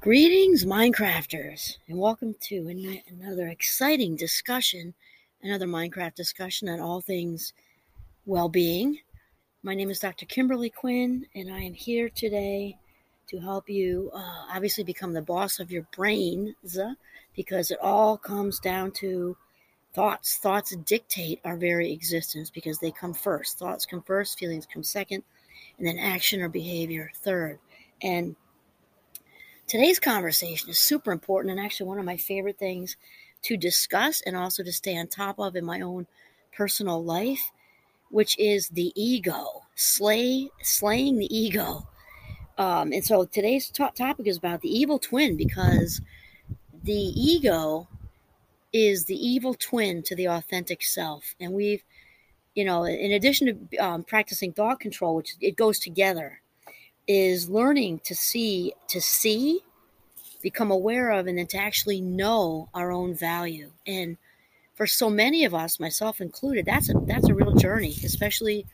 Greetings, Mindcrafters, and welcome to an- another exciting discussion, another Mindcraft discussion on all things well being. My name is Dr. Kimberly Quinn, and I am here today to help you uh, obviously become the boss of your brains because it all comes down to thoughts. Thoughts dictate our very existence because they come first. Thoughts come first, feelings come second, and then action or behavior third. And Today's conversation is super important and actually one of my favorite things to discuss and also to stay on top of in my own personal life, which is the ego, slay, slaying the ego. Um, and so today's topic is about the evil twin because the ego is the evil twin to the authentic self. And we've, you know, in addition to um, practicing thought control, which it goes together, is learning to see to see become aware of and then to actually know our own value. And for so many of us myself included that's a that's a real journey especially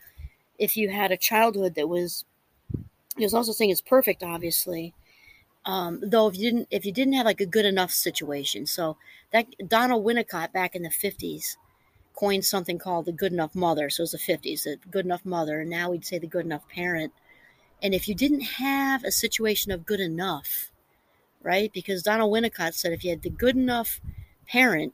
if you had a childhood that was there's also saying it's perfect obviously. Um, though if you didn't if you didn't have like a good enough situation. So that donald winnicott back in the 50s coined something called the good enough mother. So it was the 50s the good enough mother and now we'd say the good enough parent and if you didn't have a situation of good enough, right? Because Donald Winnicott said if you had the good enough parent,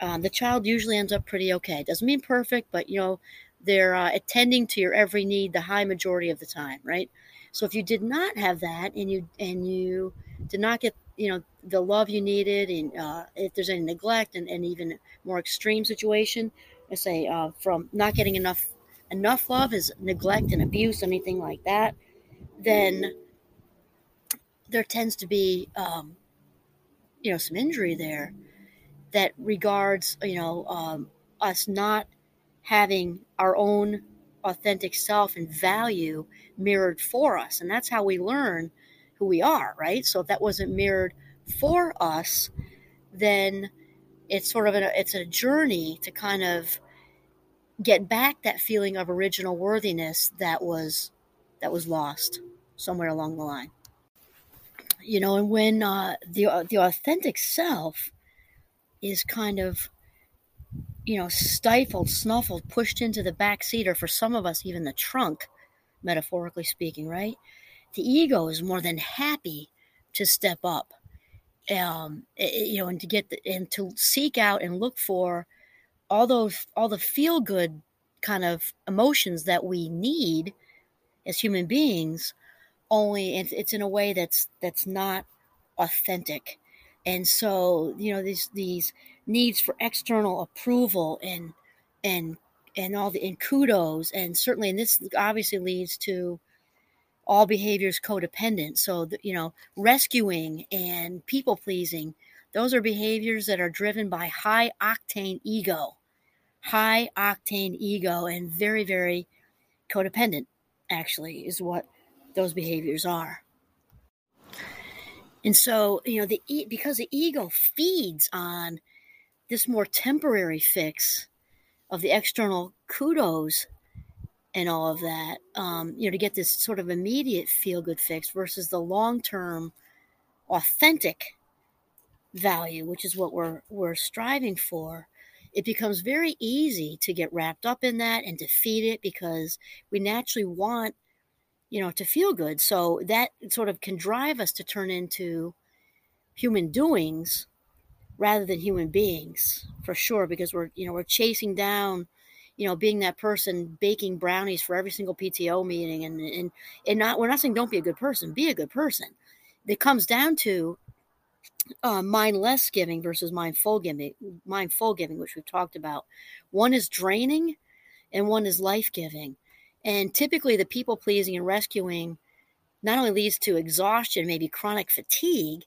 um, the child usually ends up pretty okay. It Doesn't mean perfect, but you know they're uh, attending to your every need the high majority of the time, right? So if you did not have that, and you and you did not get you know the love you needed, and uh, if there's any neglect, and, and even more extreme situation, I say uh, from not getting enough enough love is neglect and abuse, anything like that, then there tends to be, um, you know, some injury there that regards, you know, um, us not having our own authentic self and value mirrored for us. And that's how we learn who we are, right? So if that wasn't mirrored for us, then it's sort of a, it's a journey to kind of get back that feeling of original worthiness that was that was lost somewhere along the line. You know and when uh, the uh, the authentic self is kind of you know stifled snuffled pushed into the back seat or for some of us even the trunk metaphorically speaking right? The ego is more than happy to step up um you know and to get the, and to seek out and look for all those all the feel good kind of emotions that we need as human beings only it's, in a way that's that's not authentic. And so you know these these needs for external approval and and and all the and kudos. And certainly and this obviously leads to all behaviors codependent. So the, you know rescuing and people pleasing those are behaviors that are driven by high octane ego high octane ego and very, very codependent, actually, is what those behaviors are. And so, you know, the because the ego feeds on this more temporary fix of the external kudos and all of that, um, you know, to get this sort of immediate feel good fix versus the long term authentic value, which is what we're we're striving for it becomes very easy to get wrapped up in that and to feed it because we naturally want you know to feel good. So that sort of can drive us to turn into human doings rather than human beings for sure because we're you know we're chasing down you know being that person baking brownies for every single pto meeting and and and not we're not saying don't be a good person be a good person. It comes down to uh, mindless giving versus mindful giving, mindful giving, which we've talked about. One is draining, and one is life giving. And typically, the people pleasing and rescuing not only leads to exhaustion, maybe chronic fatigue,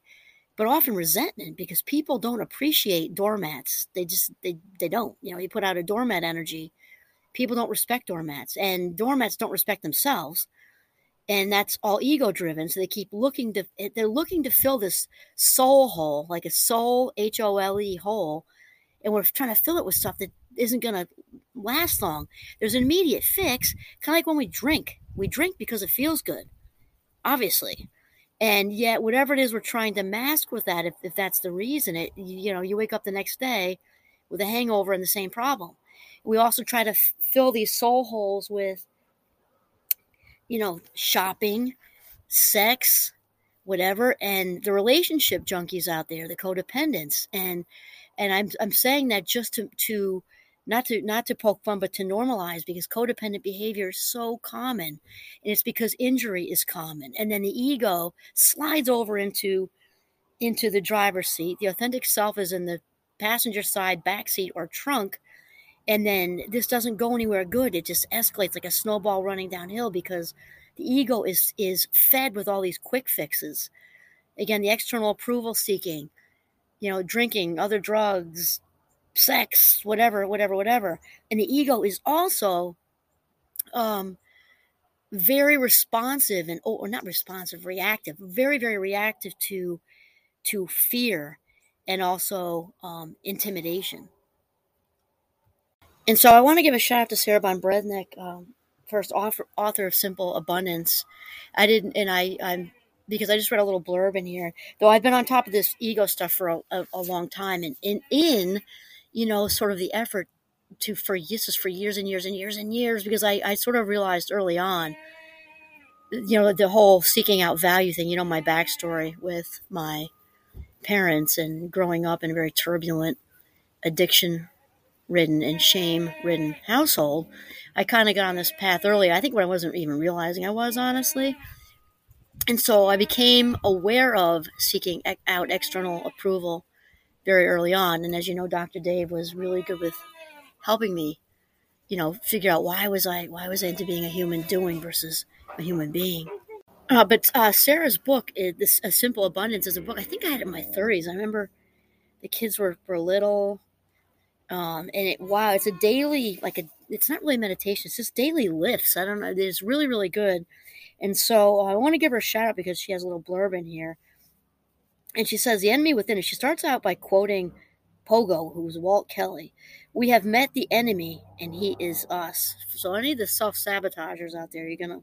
but often resentment because people don't appreciate doormats. They just they they don't. You know, you put out a doormat energy, people don't respect doormats, and doormats don't respect themselves and that's all ego driven so they keep looking to eh, they're looking to fill this soul hole like a soul h-o-l-e hole and we're trying to fill it with stuff that isn't going to last long there's an immediate fix kind of like when we drink we drink because it feels good obviously And yet, whatever it is we're trying to mask with that, if, if that's the reason, it you know, you wake up the next day with a hangover and the same problem. We also try to f- fill these soul holes with, you know, shopping, sex, whatever, and the relationship junkies out there, the codependents, and and I'm I'm saying that just to to not to not to poke fun, but to normalize because codependent behavior is so common, and it's because injury is common, and then the ego slides over into into the driver's seat. The authentic self is in the passenger side, back seat, or trunk, and then this doesn't go anywhere good. It just escalates like a snowball running downhill because the ego is is fed with all these quick fixes. Again, the external approval seeking, you know, drinking, other drugs, sex, whatever, whatever, whatever. And the ego is also um, very responsive and or not responsive, reactive, very, very reactive to to fear and also um, intimidation. And so I want to give a shout out to Sarah Ban Breathnach, um, first author, author of Simple Abundance. I didn't, and I, I'm because I just read a little blurb in here. Though I've been on top of this ego stuff for a, a, a long time, and in in you know, sort of the effort to for this is for years and years and years and years because I, I sort of realized early on, you know, the whole seeking out value thing, you know, my backstory with my parents and growing up in a very turbulent, addiction ridden and shame ridden household. I kind of got on this path early. I think when I wasn't even realizing I was, honestly. And so I became aware of seeking out external approval very early on. And as you know, Dr. Dave was really good with helping me, you know, figure out why was I why was I into being a human doing versus a human being. Uh, but uh, Sarah's book, this a simple abundance, is a book I think I had in my 30s. I remember the kids were, were little, um, and it wow, it's a daily like a. It's not really meditation; it's just daily lifts. I don't know. It's really really good, and so uh, I want to give her a shout out because she has a little blurb in here and she says, The enemy within us. She starts out by quoting Pogo, who's Walt Kelly. We have met the enemy, and he is us. So, any of the self sabotagers out there, you're to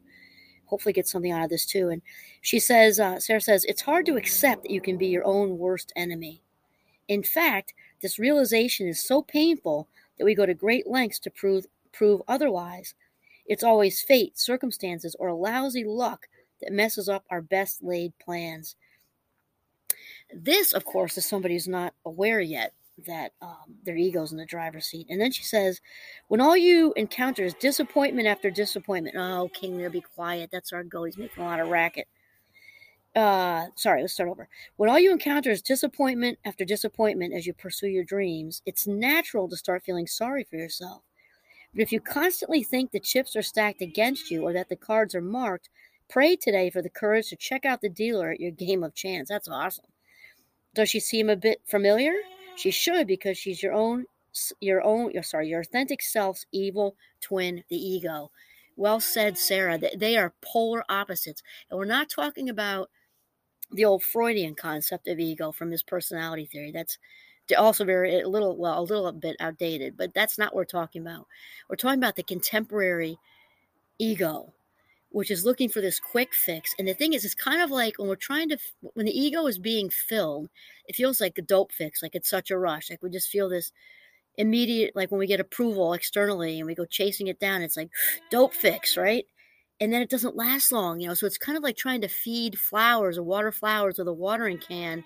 hopefully get something out of this too. And she says, uh, Sarah says, It's hard to accept that you can be your own worst enemy. In fact, this realization is so painful that we go to great lengths to prove, prove otherwise. It's always fate, circumstances, or lousy luck that messes up our best laid plans. This, of course, is somebody who's not aware yet that um, their ego's in the driver's seat. And then she says, when all you encounter is disappointment after disappointment. Oh, King, there, be quiet. That's our goal. He's making a lot of racket. Uh, sorry, let's start over. When all you encounter is disappointment after disappointment as you pursue your dreams, it's natural to start feeling sorry for yourself. But if you constantly think the chips are stacked against you or that the cards are marked, pray today for the courage to check out the dealer at your game of chance. That's awesome. Does she seem a bit familiar? She should because she's your own your own sorry, your authentic self's evil twin, the ego. Well said, Sarah. They are polar opposites. And we're not talking about the old Freudian concept of ego from his personality theory. That's also very a little well a little bit outdated, but that's not what we're talking about. We're talking about the contemporary ego which is looking for this quick fix. And the thing is, it's kind of like when we're trying to, when the ego is being filled, it feels like a dope fix, like it's such a rush. Like we just feel this immediate, like when we get approval externally and we go chasing it down, it's like dope fix, right? And then it doesn't last long, you know. So it's kind of like trying to feed flowers or water flowers with a watering can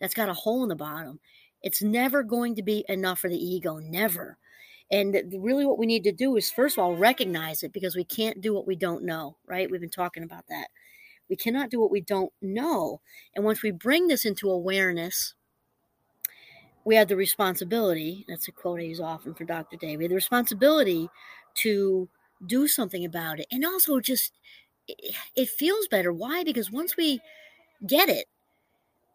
that's got a hole in the bottom. It's never going to be enough for the ego, never. And really, what we need to do is, first of all, recognize it because we can't do what we don't know, right? We've been talking about that. We cannot do what we don't know. And once we bring this into awareness, we have the responsibility that's a quote I use often for Dr. Dave we have the responsibility to do something about it. And also, just it feels better. Why? Because once we get it,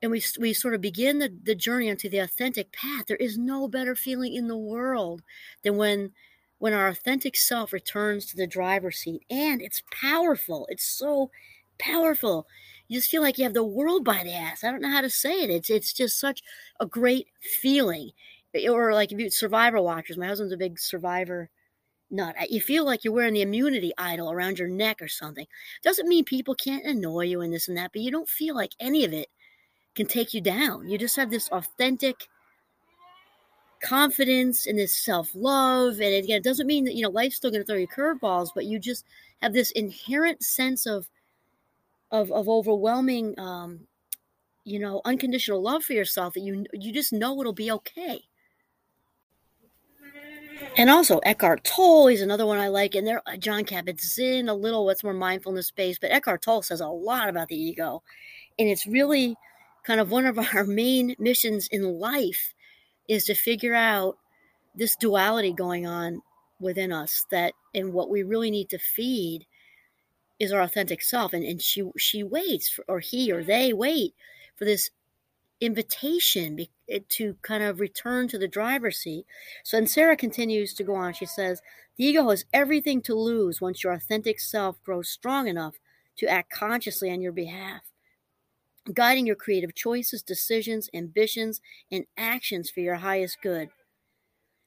and we, we sort of begin the, the journey onto the authentic path, there is no better feeling in the world than when when our authentic self returns to the driver's seat. And it's powerful. It's so powerful. You just feel like you have the world by the ass. I don't know how to say it. It's it's just such a great feeling. Or like if you survivor watchers, my husband's a big survivor nut. You feel like you're wearing the immunity idol around your neck or something. Doesn't mean people can't annoy you and this and that, but you don't feel like any of it can take you down. You just have this authentic confidence and this self love. And again, it doesn't mean that, you know, life's still going to throw you curveballs, but you just have this inherent sense of, of, of overwhelming, um, you know, unconditional love for yourself that you, you just know it'll be okay. And also Eckhart Tolle is another one I like. And there, uh, John Jon Kabat-Zinn a little what's more mindfulness based, but Eckhart Tolle says a lot about the ego, and it's really kind of one of our main missions in life is to figure out this duality going on within us that and what we really need to feed is our authentic self and, and she she waits for, or he or they wait for this invitation to kind of return to the driver's seat so and sarah continues to go on she says the ego has everything to lose once your authentic self grows strong enough to act consciously on your behalf guiding your creative choices, decisions, ambitions, and actions for your highest good.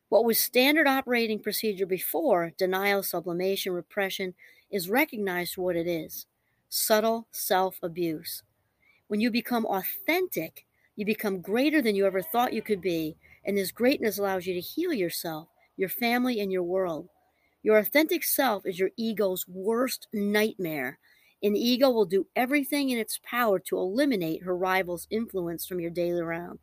What was standard operating procedure before, denial, sublimation, repression, is recognized what it is subtle self abuse. When you become authentic, you become greater than you ever thought you could be, and this greatness allows you to heal yourself, your family, and your world. Your authentic self is your ego's worst nightmare an ego will do everything in its power to eliminate her rival's influence from your daily round.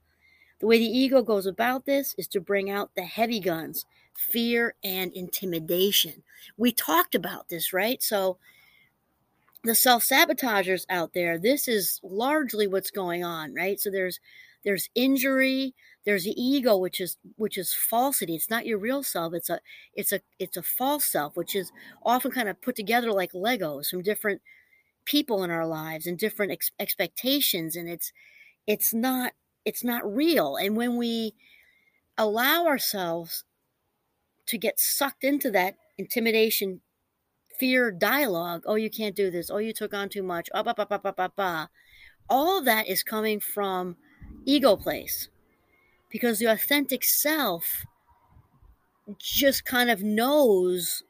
The way the ego goes about this is to bring out the heavy guns, fear and intimidation. We talked about this, right? So, the self-sabotagers out there, this is largely what's going on, right? So there's there's injury, there's the ego which is which is falsity. It's not your real self. It's a it's a it's a false self, which is often kind of put together like Legos from different people in our lives and different ex- expectations and it's it's not it's not real and when we allow ourselves to get sucked into that intimidation fear dialogue oh you can't do this oh you took on too much all of that is coming from ego place because the authentic self just kind of knows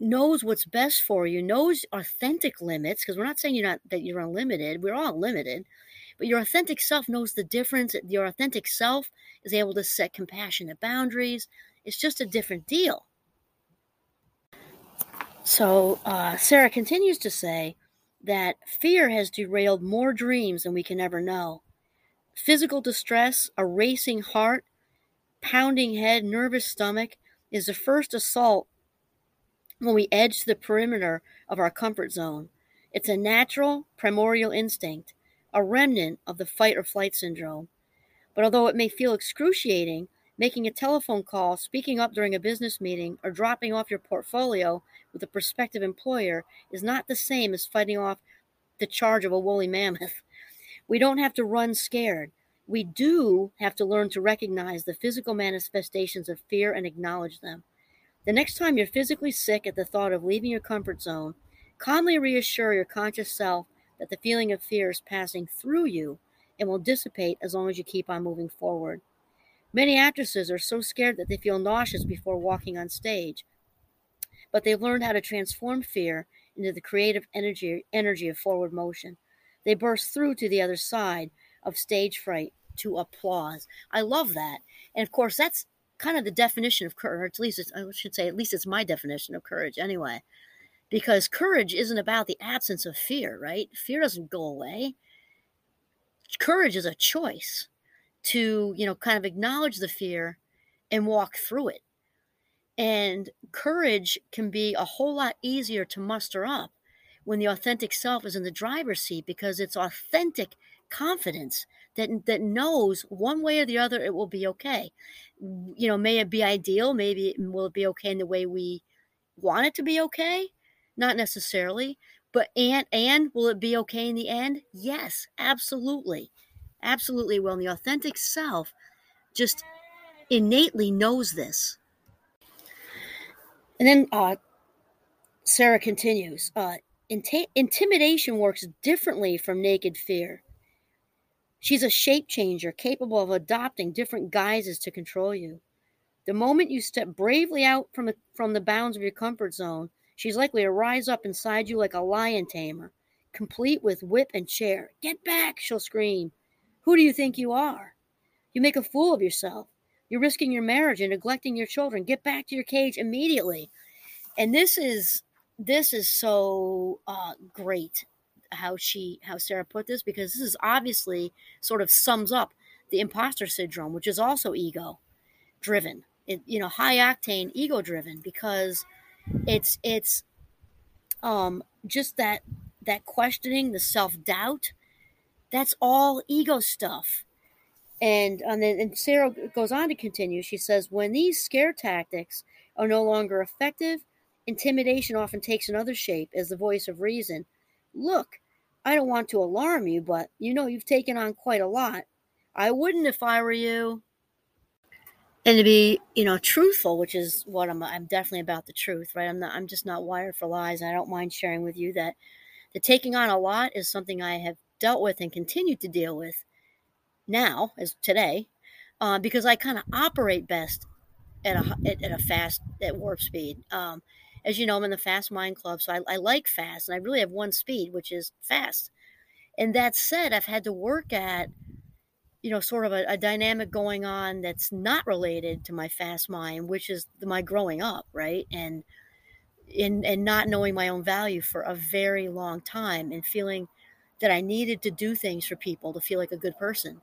knows what's best for you, knows authentic limits, because we're not saying you're not that you're unlimited. We're all limited. But your authentic self knows the difference. Your authentic self is able to set compassionate boundaries. It's just a different deal. So uh, Sarah continues to say that fear has derailed more dreams than we can ever know. Physical distress, a racing heart, pounding head, nervous stomach is the first assault when we edge the perimeter of our comfort zone. It's a natural, primordial instinct, a remnant of the fight or flight syndrome. But although it may feel excruciating, making a telephone call, speaking up during a business meeting, or dropping off your portfolio with a prospective employer is not the same as fighting off the charge of a woolly mammoth. We don't have to run scared. We do have to learn to recognize the physical manifestations of fear and acknowledge them. The next time you're physically sick at the thought of leaving your comfort zone, calmly reassure your conscious self that the feeling of fear is passing through you and will dissipate as long as you keep on moving forward. Many actresses are so scared that they feel nauseous before walking on stage, but they've learned how to transform fear into the creative energy, energy of forward motion. They burst through to the other side of stage fright to applause. I love that. And of course, that's kind of the definition of courage. At least I should say, at least it's my definition of courage anyway. Because courage isn't about the absence of fear, right? Fear doesn't go away. Courage is a choice to, you know, kind of acknowledge the fear and walk through it. And courage can be a whole lot easier to muster up when the authentic self is in the driver's seat because it's authentic confidence that that knows one way or the other it will be okay. You know, may it be ideal, maybe it, will it be okay in the way we want it to be okay? Not necessarily, but and and will it be okay in the end? Yes, absolutely. Absolutely will. And the authentic self just innately knows this. And then uh, Sarah continues uh, Intimidation works differently from naked fear. She's a shape changer capable of adopting different guises to control you. The moment you step bravely out from from the bounds of your comfort zone, she's likely to rise up inside you like a lion tamer, complete with whip and chair. Get back, she'll scream. Who do you think you are? You make a fool of yourself. You're risking your marriage and neglecting your children. Get back to your cage immediately. And this is this is so uh, great how she how Sarah put this because this is obviously sort of sums up the imposter syndrome, which is also ego driven. It, you know, high octane ego driven because it's it's um just that that questioning, the self doubt. That's all ego stuff. And and then and Sarah goes on to continue. She says, when these scare tactics are no longer effective, intimidation often takes another shape as the voice of reason. Look, I don't want to alarm you, but you know you've taken on quite a lot. I wouldn't if I were you. And to be, you know, truthful, which is what I'm I'm definitely about the truth, right? I'm not I'm just not wired for lies. I don't mind sharing with you that the taking on a lot is something I have dealt with and continue to deal with now, as today, uh, because I kind of operate best at a at, at, a fast at warp speed. Um, as you know, I'm in the Fast Mind Club, so I, I like fast, and I really have one speed, which is fast. And that said, I've had to work at, you know, sort of a, a dynamic going on that's not related to my fast mind, which is my growing up, right? And in and not knowing my own value for a very long time, and feeling that I needed to do things for people to feel like a good person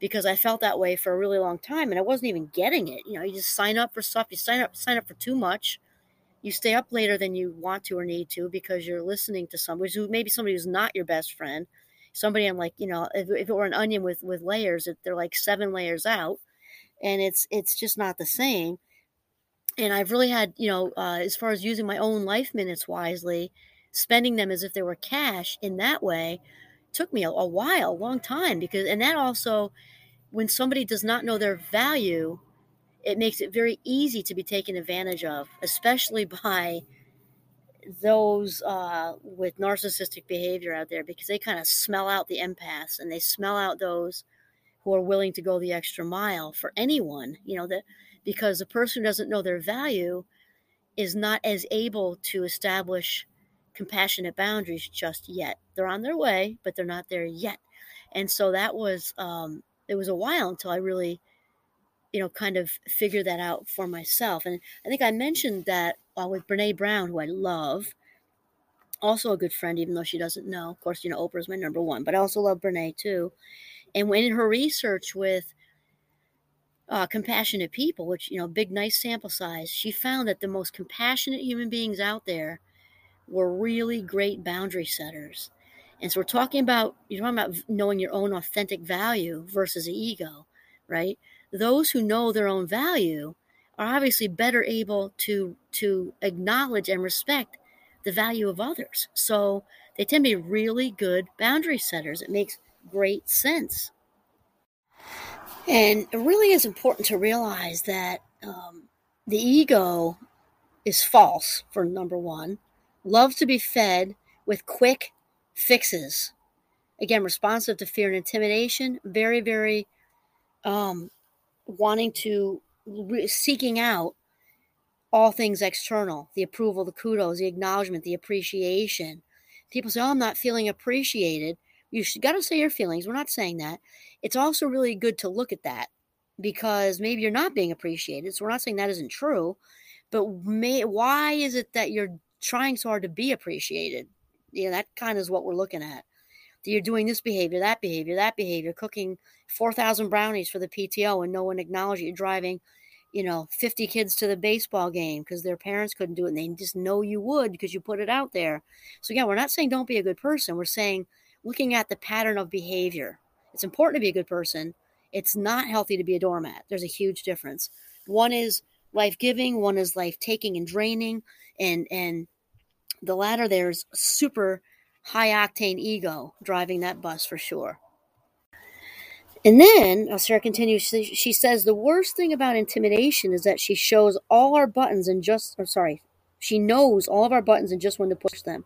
because I felt that way for a really long time and I wasn't even getting it. You know, you just sign up for stuff, you sign up sign up for too much, you stay up later than you want to or need to because you're listening to somebody who maybe somebody who's not your best friend somebody i'm like you know if, if it were an onion with with layers they're like seven layers out and it's it's just not the same and i've really had you know uh, as far as using my own life minutes wisely spending them as if they were cash in that way took me a, a while a long time because and that also when somebody does not know their value it makes it very easy to be taken advantage of, especially by those uh, with narcissistic behavior out there because they kind of smell out the empaths and they smell out those who are willing to go the extra mile for anyone you know that because the person who doesn't know their value is not as able to establish compassionate boundaries just yet they're on their way but they're not there yet and so that was um, it was a while until i really you know, kind of figure that out for myself. And I think I mentioned that uh, with Brene Brown, who I love, also a good friend, even though she doesn't know. Of course, you know, Oprah is my number one, but I also love Brene too. And when in her research with uh, compassionate people, which, you know, big, nice sample size, she found that the most compassionate human beings out there were really great boundary setters. And so we're talking about, you're talking about knowing your own authentic value versus the ego, right? those who know their own value are obviously better able to to acknowledge and respect the value of others. So they tend to be really good boundary setters. It makes great sense. And it really is important to realize that um, the ego is false, for number one, loves to be fed with quick fixes. Again, responsive to fear and intimidation, very, very um, wanting to seeking out all things external. The approval the kudos the acknowledgement the appreciation. People say oh i'm not feeling appreciated. You got to say your feelings. We're not saying that. It's also really good to look at that because maybe you're not being appreciated so we're not saying that isn't true but may, why is it that you're trying so hard to be appreciated yeah that kind of is what we're looking at you're doing this behavior, that behavior, that behavior, cooking 4,000 brownies for the PTO and no one acknowledges you. Driving, you know, 50 kids to the baseball game because their parents couldn't do it and they just know you would because you put it out there. So, yeah, we're not saying don't be a good person. We're saying looking at the pattern of behavior. It's important to be a good person. It's not healthy to be a doormat. There's a huge difference. One is life giving, one is life taking and draining. And, and, the latter there is super high octane ego driving that bus for sure. And then uh, Sarah continues. She, says the worst thing about intimidation is that she shows all our buttons and just. Or sorry, she knows all of our buttons and just when to push them.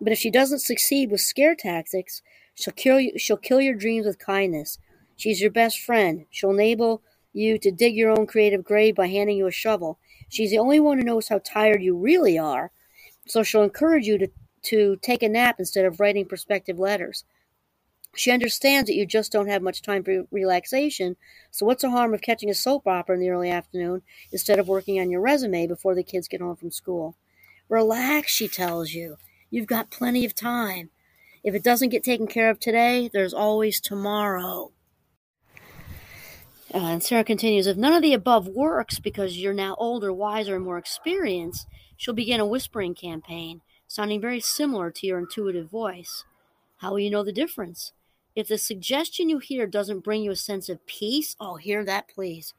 But if she doesn't succeed with scare tactics, she'll kill you. She'll kill your dreams with kindness. She's your best friend. She'll enable you to dig your own creative grave by handing you a shovel. She's the only one who knows how tired you really are, so she'll encourage you to, to take a nap instead of writing prospective letters. She understands that you just don't have much time for relaxation, so what's the harm of catching a soap opera in the early afternoon instead of working on your resume before the kids get home from school? Relax, she tells you. You've got plenty of time. If it doesn't get taken care of today, there's always tomorrow. Uh, and Sarah continues If none of the above works because you're now older, wiser, and more experienced, she'll begin a whispering campaign, sounding very similar to your intuitive voice. How will you know the difference? If the suggestion you hear doesn't bring you a sense of peace, oh, hear that, please.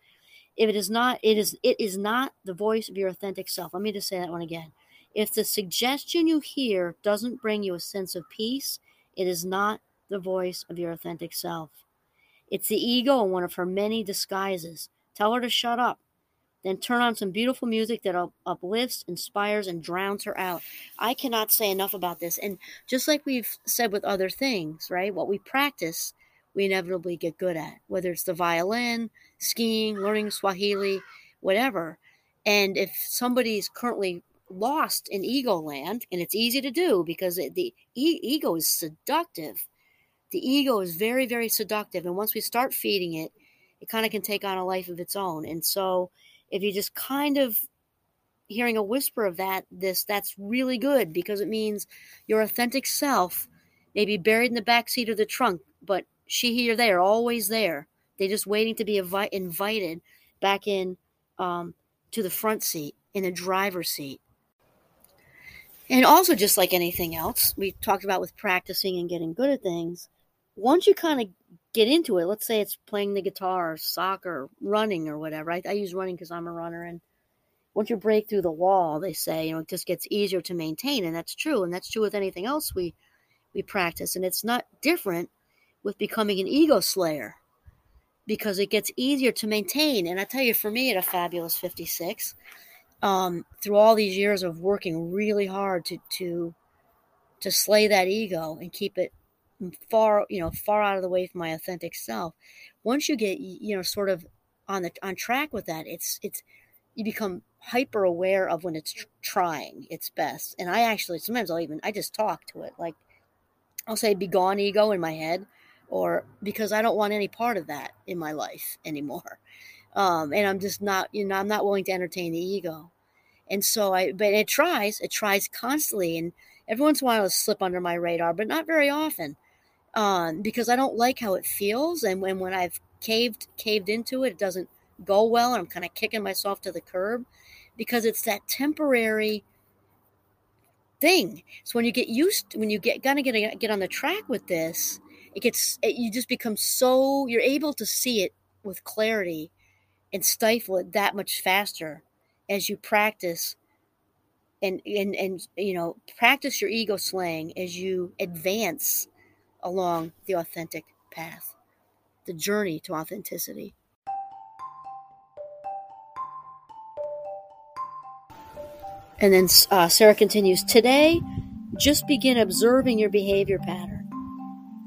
If it is not, it is it is not the voice of your authentic self. Let me just say that one again. If the suggestion you hear doesn't bring you a sense of peace, it is not the voice of your authentic self. It's the ego in one of her many disguises. Tell her to shut up. Then turn on some beautiful music that uplifts, inspires, and drowns her out. I cannot say enough about this. And just like we've said with other things, right? What we practice, we inevitably get good at, whether it's the violin, skiing, learning Swahili, whatever. And if somebody's currently lost in ego land, and it's easy to do because it, the e- ego is seductive. The ego is very, very seductive. And once we start feeding it, it kind of can take on a life of its own. And so if you just kind of hearing a whisper of that this that's really good because it means your authentic self may be buried in the back seat of the trunk but she he or they are always there. They're just waiting to be invi- invited back in um, to the front seat in the driver's seat. And also just like anything else we talked about with practicing and getting good at things once you kind of get into it, let's say it's playing the guitar, or soccer, running, or whatever. I, I use running because I'm a runner, and once you break through the wall, they say you know it just gets easier to maintain, and that's true, and that's true with anything else we we practice, and it's not different with becoming an ego slayer because it gets easier to maintain. And I tell you, for me, at a fabulous 56, um, through all these years of working really hard to to to slay that ego and keep it far you know far out of the way from my authentic self once you get you know sort of on the on track with that it's it's you become hyper aware of when it's tr- trying its best. And i actually sometimes i'll even i just talk to it. Like i'll say be gone ego in my head or because i don't want any part of that in my life anymore. Um, and i'm just not you know i'm not willing to entertain the ego. And so i but it tries it tries constantly. And every once in a while it'll slip under my radar but not very often um, because I don't like how it feels. And when, when I've caved caved into it, it doesn't go well. I'm kind of kicking myself to the curb because it's that temporary thing. So when you get used, when you get gonna get get on the track with this, it gets it, you just become so you're able to see it with clarity and stifle it that much faster as you practice and and and you know practice your ego slaying as you advance along the authentic path, the journey to authenticity. And then uh, Sarah continues Today, just begin observing your behavior pattern.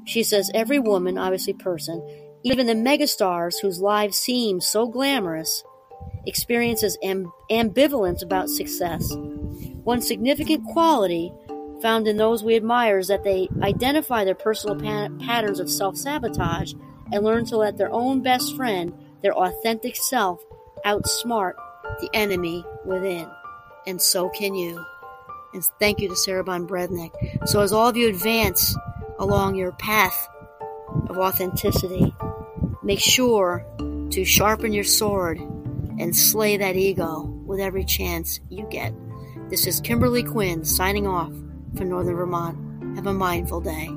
She says, Every woman, obviously person, even the megastars whose lives seem so glamorous, experiences amb- ambivalence about success. One significant quality found in those we admire is that they identify their personal pa- patterns of self sabotage and learn to let their own best friend, their authentic self, outsmart the enemy within. And so can you. And thank you to Sarah Ban Breathnach. So, as all of you advance along your path of authenticity, make sure to sharpen your sword and slay that ego with every chance you get. This is Kimberly Quinn signing off for Northern Vermont. Have a mindful day.